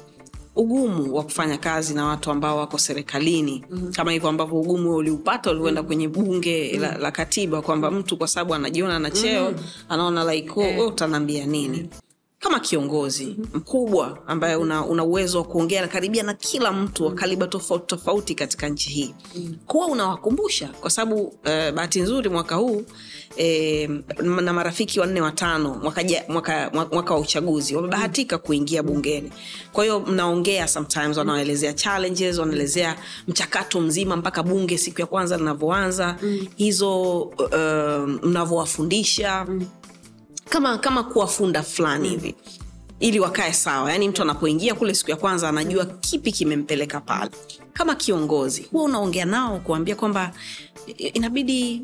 ugumu wa kufanya kazi na watu ambao wako serikalini mm. kama hivyo ambavyo ugumu uliupata ulivyoenda kwenye bunge mm. la, la katiba kwamba mtu kwa sababu anajiona na cheo mm. anaona like oh, Eh. utaniambia nini kama kiongozi mkubwa ambaye una, una uwezo wa kuongea na karibia na kila mtu wa kaliba tofauti tofauti katika nchi hii kuwa unawakumbusha kwa sababu uh, bahati nzuri mwaka huu eh, na marafiki wanne watano mwaka, mwaka, mwaka, wa uchaguzi wamebahatika kuingia bungeni. Kwa hiyo mnaongea sometimes wanaelezea challenges wanaelezea mchakato mzima mpaka bunge siku ya kwanza linavyoanza. Hizo uh, mnavyowafundisha. Kama kama kuwafunda fulani hivi ili wakae sawa. Yaani mtu anapoingia kule siku ya kwanza anajua kipi kimempeleka pale. Kama kiongozi huwa unaongea nao kuambia kwamba inabidi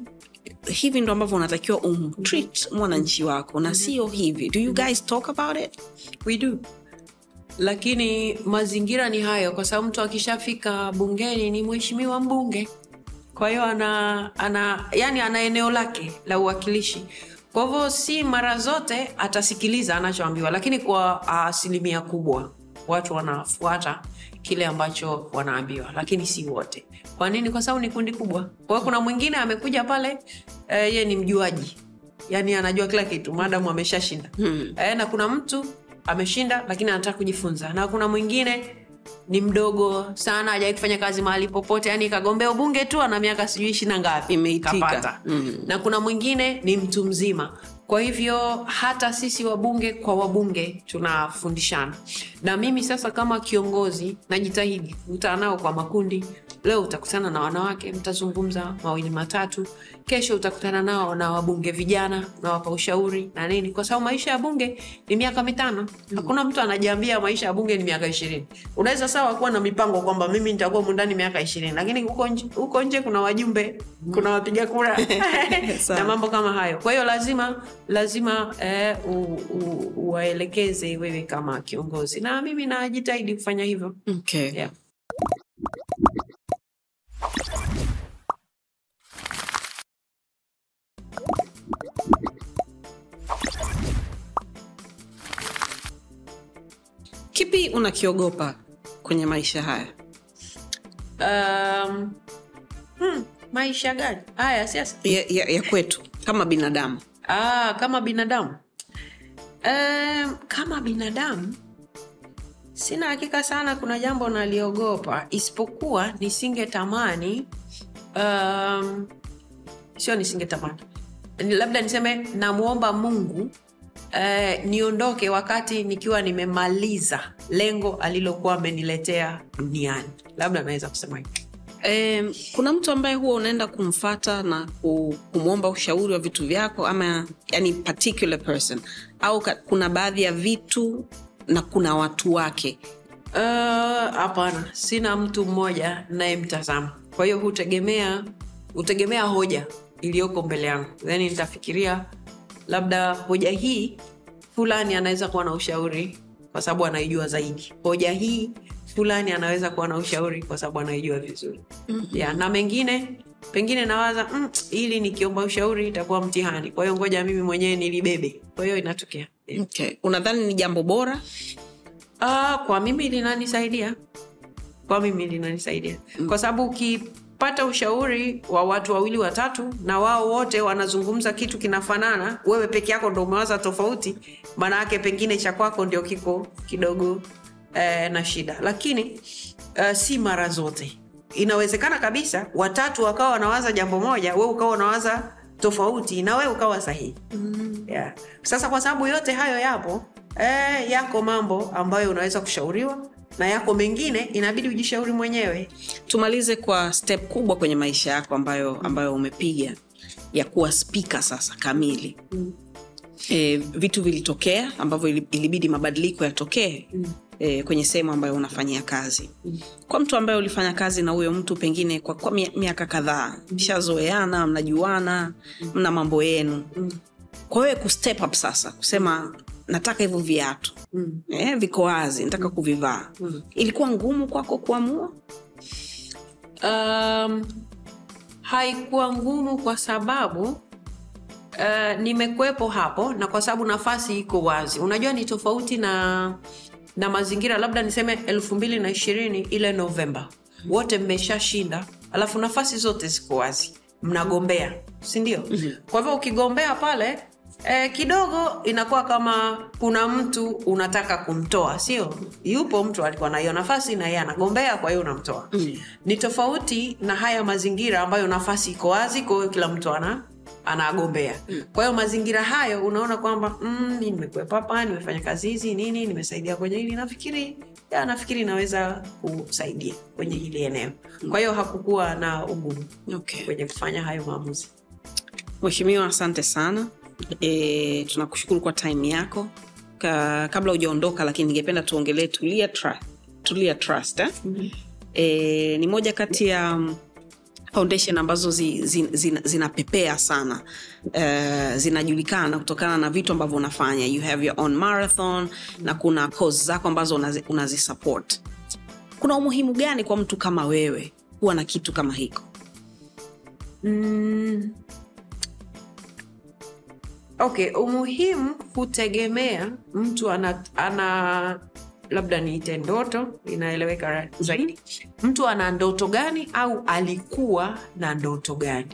hivi ndo ambavyo unatakiwa umtreat mwananchi wako na sio hivi. Do you guys talk about it? We do. Lakini mazingira ni hayo kwa sababu mtu akishafika bungeni ni mheshimiwa mbunge. Kwa hiyo ana, ana yani ana eneo lake la uwakilishi. Kwa hivyo si mara zote atasikiliza anachoambiwa lakini kwa asilimia kubwa watu wanafuata kile ambacho wanaambiwa lakini si wote. Kwa nini? Kwa sababu ni kundi kubwa. Kwa hiyo kuna mwingine amekuja pale eh, ye ni mjuaji. Yani anajua kila kitu madamu ameshashinda. Hmm. e, na kuna mtu ameshinda lakini anataka kujifunza. Na kuna mwingine ni mdogo sana ajawai kufanya kazi mahali popote. Yani kagombea ubunge tu ana miaka sijui ishina ngapi. Imeitika. Mm. na kuna mwingine ni mtu mzima kwa hivyo hata sisi wabunge kwa wabunge tunafundishana. Na mimi sasa kama kiongozi najitahidi kukutana nao kwa makundi leo utakutana na wanawake mtazungumza mawili matatu. Kesho utakutana nao na wabunge vijana nawapa ushauri na nini. Kwa sababu maisha ya bunge ni miaka mitano. Hakuna mtu anajiambia maisha ya bunge ni miaka ishirini. Unaweza sawa kuwa na mipango kwamba mimi nitakuwa mundani miaka ishirini lakini huko nje, huko nje kuna wajumbe kuna wapiga kura. Na mambo kama hayo. Kwa hiyo lazima lazima eh, u, u, uwaelekeze wewe kama kiongozi. Na mimi najitahidi kufanya hivyo. Okay. yeah. Kipi unakiogopa kwenye maisha haya? Um, hmm, maisha gani? Haya siasa ya, ya, ya kwetu kama binadamu. Ah, kama binadamu. Um, kama binadamu sina hakika sana kuna jambo naliogopa isipokuwa nisingetamani um, sio nisingetamani. Ni- labda niseme namwomba mungu uh, niondoke wakati nikiwa nimemaliza lengo alilokuwa ameniletea duniani. Labda naweza kusema hivi. Um, kuna mtu ambaye huwa unaenda kumfata na kumwomba ushauri wa vitu vyako ama yani particular person? Au ka, kuna baadhi ya vitu na kuna watu wake? Uh, hapana. Sina mtu mmoja nayemtazama kwa hiyo hutegemea hutegemea hoja iliyoko mbele yangu. Then nitafikiria labda hoja hii fulani anaweza kuwa na ushauri kwa sababu anaijua zaidi hoja hii fulani anaweza kuwa na ushauri kwa sababu anaijua vizuri mm-hmm. yeah, na mengine pengine nawaza mm, ili nikiomba ushauri itakuwa mtihani kwa hiyo ngoja mimi mwenyewe nilibebe kwa hiyo inatokea yeah. okay. unadhani ni jambo bora Ah, kwa mimi linanisaidia kwa mimi linanisaidia mm. kwa sababu ukipata ushauri wa watu wawili watatu na wao wote wanazungumza kitu kinafanana wewe peke yako ndo umewaza tofauti maana yake pengine cha kwako ndio kiko kidogo eh, na shida lakini eh, si mara zote inawezekana kabisa watatu wakawa wanawaza jambo moja we ukawa unawaza tofauti na we ukawa sahihi mm. yeah. sasa kwa sababu yote hayo yapo eh, yako mambo ambayo unaweza kushauriwa na yako mengine inabidi ujishauri mwenyewe tumalize kwa step kubwa kwenye maisha yako ambayo ambayo umepiga ya kuwa spika sasa kamili mm. e, vitu vilitokea ambavyo ilibidi mabadiliko yatokee mm. e, kwenye sehemu ambayo unafanyia kazi mm. kwa mtu ambaye ulifanya kazi na huyo mtu pengine kwa, kwa miaka kadhaa mshazoeana mnajuana mna mambo yenu mm. kwa wewe kustep up sasa kusema nataka hivyo viatu. Mm. eh, viko wazi nataka kuvivaa. Mm. ilikuwa ngumu kwako kuamua? Um, haikuwa ngumu kwa sababu uh, nimekuwepo hapo na kwa sababu nafasi iko wazi. Unajua ni tofauti na na mazingira labda niseme elfu mbili na ishirini ile novemba wote mmeshashinda alafu nafasi zote ziko wazi. Mnagombea sindio mm-hmm. kwa hivyo ukigombea pale eh, kidogo inakuwa kama kuna mtu unataka kumtoa sio? Yupo mtu alikuwa na hiyo nafasi na yeye anagombea kwa hiyo unamtoa. Mm. ni tofauti na haya mazingira ambayo nafasi iko wazi kwa hiyo kila mtu ana anagombea. Mm. kwa hiyo mazingira hayo unaona kwamba mm, nimekuwepo hapa nimefanya kazi hizi nini nimesaidia kwenye hili nafikiri ya, nafikiri naweza kusaidia kwenye hili eneo. Kwa hiyo hakukuwa na ugumu okay. kwenye kufanya hayo maamuzi. Mheshimiwa, asante sana e, tunakushukuru kwa time yako Ka, kabla hujaondoka, lakini ningependa tuongelee Tulia, Trust, Tulia Trust eh? mm-hmm. e, ni moja kati ya mm, foundation ambazo zi, zi, zina, zinapepea sana uh, zinajulikana kutokana na vitu ambavyo unafanya you have your own marathon na kuna cause zako ambazo unazi- kuna umuhimu gani kwa mtu kama wewe kuwa na kitu kama hiko mm. Okay umuhimu hutegemea mtu ana, ana labda niite ndoto inaeleweka zaidi mtu ana ndoto gani au alikuwa na ndoto gani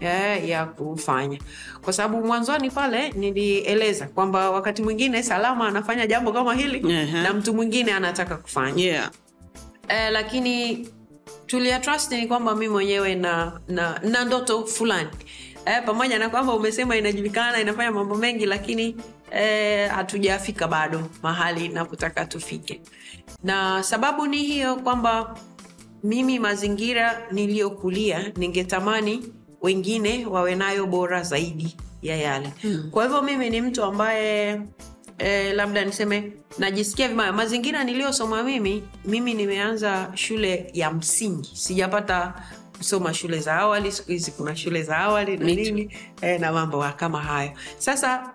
ya, ya kufanya kwa sababu mwanzoni pale nilieleza kwamba wakati mwingine salama anafanya jambo kama hili Ehe. na mtu mwingine anataka kufanya yeah. eh, lakini tulia trust ni kwamba mi mwenyewe na, na, na ndoto fulani eh, pamoja na kwamba umesema inajulikana inafanya mambo mengi lakini eh, hatujafika bado mahali napotaka tufike. Na sababu ni hiyo kwamba mimi mazingira niliyokulia ningetamani wengine wawe nayo bora zaidi ya yale. Hmm. kwa hivyo mimi ni mtu ambaye eh, labda niseme najisikia vibaya. Mazingira niliyosoma mimi mimi nimeanza shule ya msingi. Sijapata kusoma shule za awali siku hizi kuna shule za awali na nini eh, na mambo kama hayo. Sasa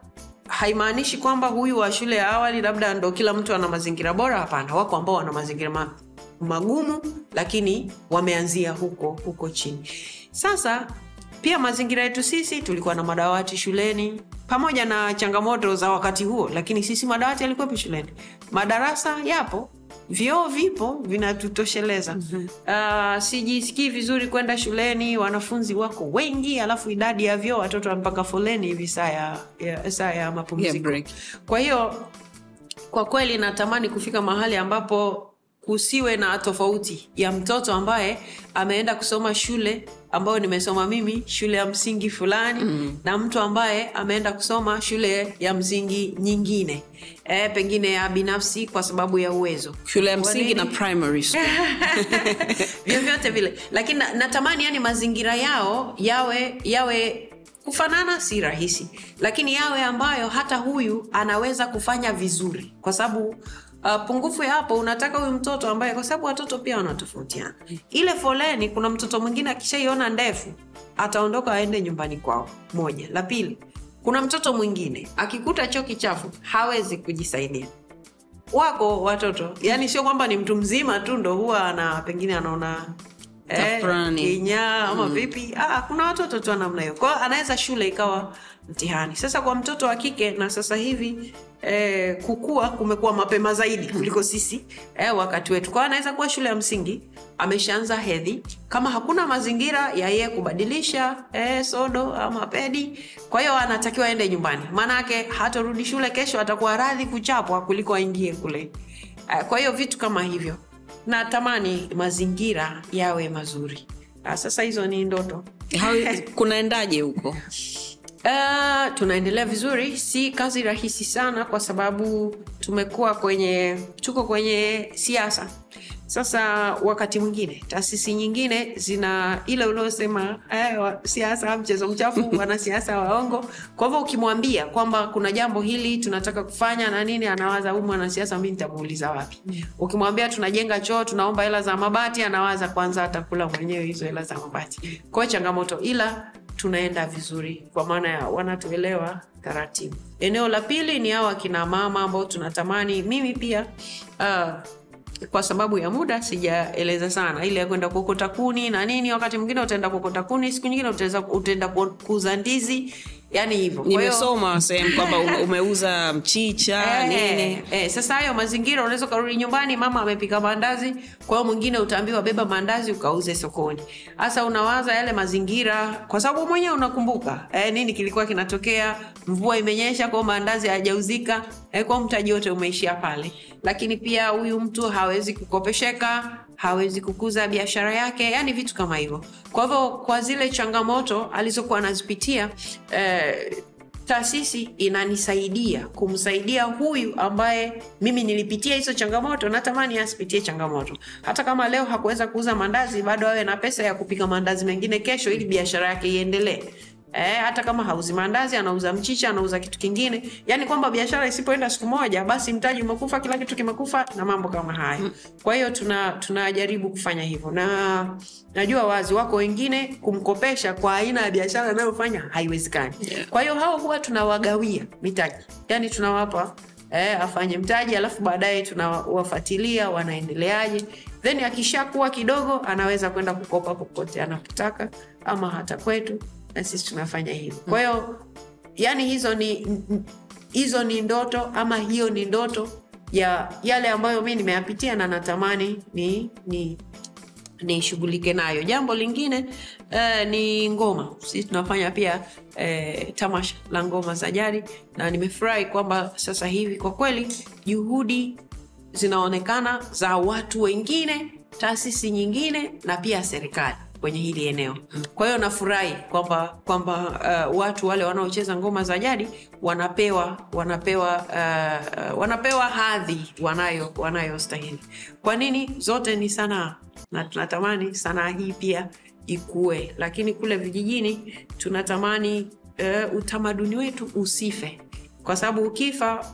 haimaanishi kwamba huyu wa shule ya awali labda ndo kila mtu ana mazingira bora hapana. Wako ambao wana mazingira ma, magumu lakini wameanzia huko huko chini. Sasa pia mazingira yetu sisi tulikuwa na madawati shuleni pamoja na changamoto za wakati huo lakini sisi madawati yalikuwepo shuleni? Madarasa yapo vyoo vipo vinatutosheleza. Uh, sijisikii vizuri kwenda shuleni wanafunzi wako wengi alafu idadi ya vyoo watoto wampaka foleni hivi saa ya, ya, saa ya mapumziko. Yeah, break. kwa hiyo kwa kweli natamani kufika mahali ambapo kusiwe na tofauti ya mtoto ambaye ameenda kusoma shule ambayo nimesoma mimi shule ya msingi fulani mm. na mtu ambaye ameenda kusoma shule ya msingi nyingine. E, pengine ya binafsi kwa sababu ya uwezo. Shule ya msingi na primary school. Vyovyote vile. Lakini natamani yani mazingira yao yawe yawe kufanana si rahisi. Lakini yawe ambayo hata huyu anaweza kufanya vizuri. Kwa sababu uh, pungufu ya hapo unataka huyu mtoto ambaye kwa sababu watoto pia wanatofautiana. Ile foleni kuna mtoto mwingine akishaiona ndefu ataondoka aende nyumbani kwao. Moja. La pili kuna mtoto mwingine akikuta choo kichafu hawezi kujisaidia. Wako watoto yani sio kwamba ni mtu mzima tu ndo huwa ana pengine anaona Tafrani. ama mm. vipi? Ah, kuna watoto tu namna hiyo. Kwao anaweza shule ikawa mtihani. Sasa kwa mtoto wa kike na sasa hivi eh, kukua kumekuwa mapema zaidi kuliko sisi eh, wakati wetu. Kwao anaweza kuwa shule ya msingi ameshaanza hedhi. Kama hakuna mazingira ya yeye kubadilisha eh, sodo ama pedi kwa hiyo anatakiwa aende nyumbani. Maanake hatorudi shule kesho atakuwa radhi kuchapwa kuliko aingie kule. Eh, kwa hiyo vitu kama hivyo natamani mazingira yawe mazuri. Ah, sasa hizo ni ndoto. Kunaendaje huko? Uh, tunaendelea vizuri. Si kazi rahisi sana kwa sababu tumekuwa kwenye tuko kwenye siasa sasa wakati mwingine taasisi nyingine zina ile uliosema eh, siasa mchezo mchafu wanasiasa waongo. Kwa hivyo ukimwambia kwamba kuna jambo hili tunataka kufanya na nini anawaza huyu mwanasiasa mi nitamuuliza wapi? Ukimwambia tunajenga choo tunaomba hela za mabati anawaza kwanza atakula mwenyewe hizo hela za mabati. Kwao changamoto ila tunaenda vizuri kwa maana ya wanatuelewa taratibu. Eneo la pili ni hawa akina mama ambao tunatamani mimi pia uh, kwa sababu ya muda sijaeleza sana. Ile ya kwenda kuokota kuni na nini wakati mwingine utaenda kuokota kuni siku nyingine utaenda kuuza ndizi yani hivyo. Nimesoma sehemu kwamba umeuza mchicha nini. Eh, eh, sasa hayo mazingira unaweza ukarudi nyumbani mama amepika maandazi kwa hiyo mwingine utaambiwa beba maandazi ukauze sokoni. Hasa unawaza yale mazingira kwa sababu mwenyewe unakumbuka eh, nini kilikuwa kinatokea mvua imenyesha kwao maandazi hayajauzika eh, kwao mtaji wote umeishia pale. Lakini pia huyu mtu hawezi kukopesheka hawezi kukuza biashara yake yani vitu kama hivyo. Kwa hivyo kwa zile changamoto alizokuwa anazipitia eh, taasisi inanisaidia kumsaidia huyu ambaye mimi nilipitia hizo changamoto natamani asipitie changamoto. Hata kama leo hakuweza kuuza mandazi bado awe na pesa ya kupika mandazi mengine kesho ili biashara yake iendelee Eh, hata kama hauzi mandazi anauza mchicha anauza kitu kingine. Yani kwamba biashara isipoenda siku moja basi mtaji umekufa kila kitu kimekufa na mambo kama hayo. Kwa hiyo tuna tunajaribu kufanya hivyo. Na najua wazi wako wengine kumkopesha kwa aina ya biashara anayofanya haiwezekani. Kwa hiyo hao huwa tunawagawia mitaji. Yani tunawapa eh, afanye mtaji alafu baadaye tunawafuatilia wanaendeleaje. Then akishakuwa kidogo anaweza kwenda kukopa popote anapotaka ama hata kwetu na sisi tunafanya hivo kwa hiyo yani hizo ni hizo ni ndoto ama hiyo ni ndoto ya yale ambayo mi nimeyapitia na natamani ni ni nishughulike nayo. Jambo lingine eh, ni ngoma. Sisi tunafanya pia eh, tamasha la ngoma za jadi na nimefurahi kwamba sasa hivi kwa kweli juhudi zinaonekana za watu wengine taasisi nyingine na pia serikali kwenye hili eneo. Kwa hiyo nafurahi kwamba kwamba uh, watu wale wanaocheza ngoma za jadi wanapewa wanapewa uh, wanapewa hadhi wanayo wanayostahili kwa nini? Zote ni sanaa. Na tunatamani sanaa hii pia ikue. Lakini kule vijijini tunatamani uh, utamaduni wetu usife. Kwa sababu ukifa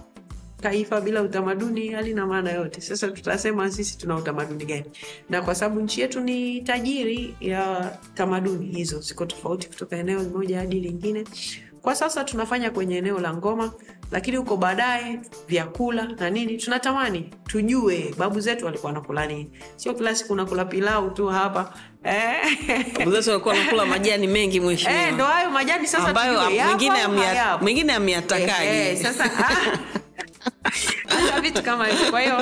taifa bila utamaduni halina maana yote. Sasa tutasema sisi tuna utamaduni gani? Na kwa sababu nchi yetu ni tajiri ya tamaduni hizo ziko tofauti kutoka eneo moja hadi lingine. Kwa sasa tunafanya kwenye eneo la ngoma lakini huko baadaye vyakula na nini tunatamani tujue babu zetu walikuwa wanakula nini. Sio kila siku unakula pilau tu hapa eh. Walikuwa wanakula majani mengi mheshimiwa. Eh, ndo hayo majani sasa ambayo mwingine Eh, eh, sasa Vitu kama hivyo kwa hiyo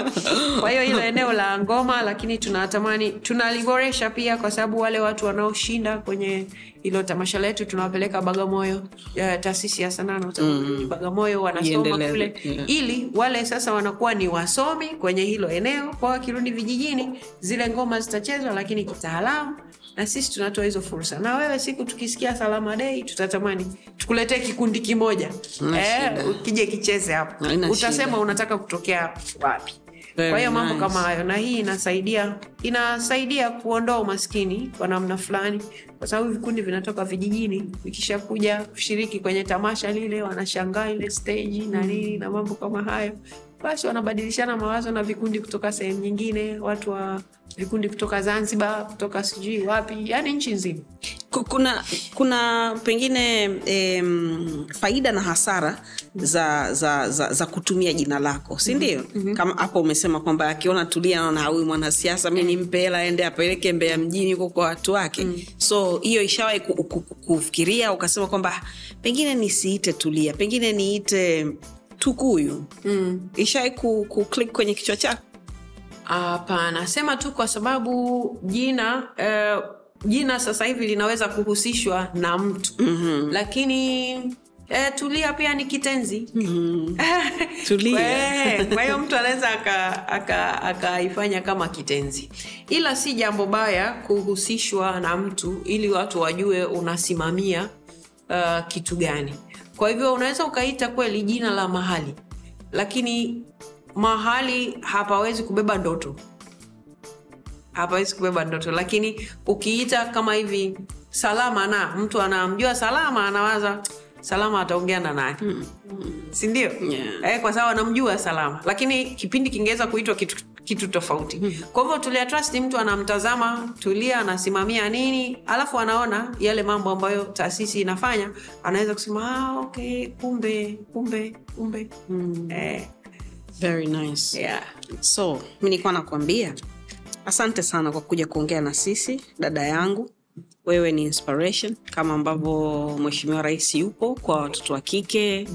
kwa hiyo hilo eneo la ngoma lakini tunatamani tunaliboresha pia kwa sababu wale watu wanaoshinda kwenye hilo tamasha letu tunawapeleka bagamoyo ya taasisi ya sanaa na utamaduni. Bagamoyo wanasoma kule. Yeah. ili wale sasa wanakuwa ni wasomi kwenye hilo eneo kwa wakirudi vijijini zile ngoma zitachezwa lakini kitaalamu na sisi tunatoa hizo fursa. Na wewe siku tukisikia salama dei tutatamani tukuletee kikundi kimoja. Eh, ukije kicheze hapo utasema unataka kutokea wapi? Kwa hiyo mambo nice. kama hayo na hii inasaidia inasaidia kuondoa umaskini kwa namna fulani kwa sababu vikundi vinatoka vijijini vikishakuja kushiriki kwenye tamasha lile wanashangaa ile steji na nini na mambo kama hayo basi wanabadilishana mawazo na vikundi kutoka sehemu nyingine watu wa vikundi kutoka zanzibar kutoka sijui wapi yani nchi nzima kuna kuna pengine em, faida na hasara za za, za za kutumia jina lako si ndio mm-hmm. kama hapo umesema kwamba akiona tulia naona huyu mwanasiasa mi nimpe hela aende apeleke mbea mjini huko kwa watu wake mm. so hiyo ishawahi ku, kufikiria ukasema kwamba pengine nisiite tulia pengine niite tukuyu mm. ishawahi ku, ku kwenye kichwa chako hapana sema tu kwa sababu jina eh, jina sasa hivi linaweza kuhusishwa na mtu. Mm-hmm. lakini E, tulia pia ni kitenzi. Eh, kwa hiyo mtu anaweza akaifanya aka, aka kama kitenzi. Ila si jambo baya kuhusishwa na mtu ili watu wajue unasimamia uh, kitu gani. Kwa hivyo unaweza ukaita kweli jina la mahali. Lakini mahali hapawezi kubeba ndoto hapawezi kubeba ndoto lakini ukiita kama hivi salama na mtu anamjua salama anawaza salama ataongea na nani mm. sindio Yeah. eh, kwa sababu anamjua salama lakini kipindi kingeweza kuitwa kitu, kitu tofauti mm. kwa hivyo tulia trust mtu anamtazama tulia anasimamia nini alafu anaona yale mambo ambayo taasisi inafanya anaweza kusema ah, okay kumbe kumbe kumbe mm. eh, very nice. Yeah. so mi nilikuwa nakuambia asante sana kwa kuja kuongea na sisi dada yangu. Wewe ni inspiration kama ambavyo mheshimiwa rais yupo kwa watoto wa kike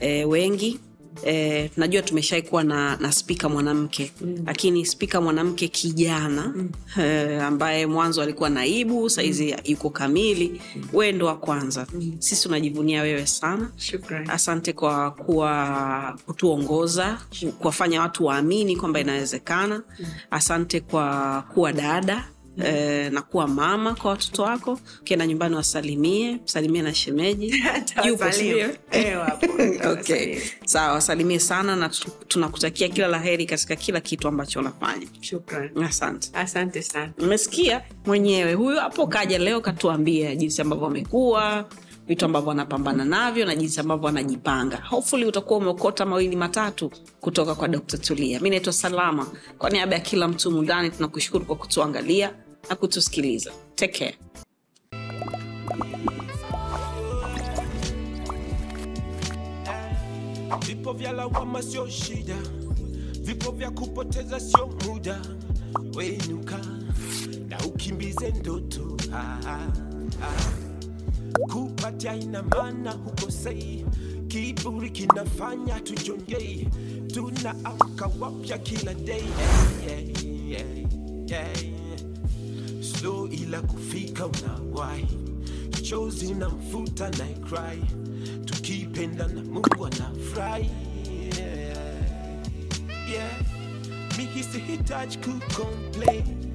e, wengi E, najua tumeshai kuwa na, na spika mwanamke mm. lakini spika mwanamke kijana mm. eh, ambaye mwanzo alikuwa naibu sahizi mm. yuko kamili mm. wewe ndo wa kwanza mm. sisi unajivunia wewe sana Shukrani. asante kwa kuwa kutuongoza kuwafanya watu waamini kwamba inawezekana asante kwa kuwa dada Eh, na kuwa mama kwa watoto wako ukienda nyumbani wasalimie salimie na shemeji. Yupo, okay. sawa wasalimie sana na tunakutakia kila la heri katika kila kitu ambacho unafanya. Shukrani. asante. Asante sana. Umesikia? Mwenyewe. Huyu hapo kaja leo katuambia jinsi ambavyo amekuwa vitu ambavyo anapambana navyo na jinsi ambavyo anajipanga. Hopefully utakuwa umeokota mawili matatu kutoka kwa dr tulia. Mi naitwa salama. Kwa niaba ya kila mtu mundani tunakushukuru kwa kutuangalia na kutusikiliza take Vipo vya lawama sio shida, vipo vya kupoteza sio muda. Wenuka na ukimbize ndoto. Ah, ah, ah. Kupatia ina maana hukosei, kiburi kinafanya tujongei, tunaamka wapya kila day. Hey, hey, hey, hey. Slow ila kufika unawahi, chozi na mfuta na cry, tukipenda na Mungu anafurahi yeah. yeah. Mi sihitaji kucomplain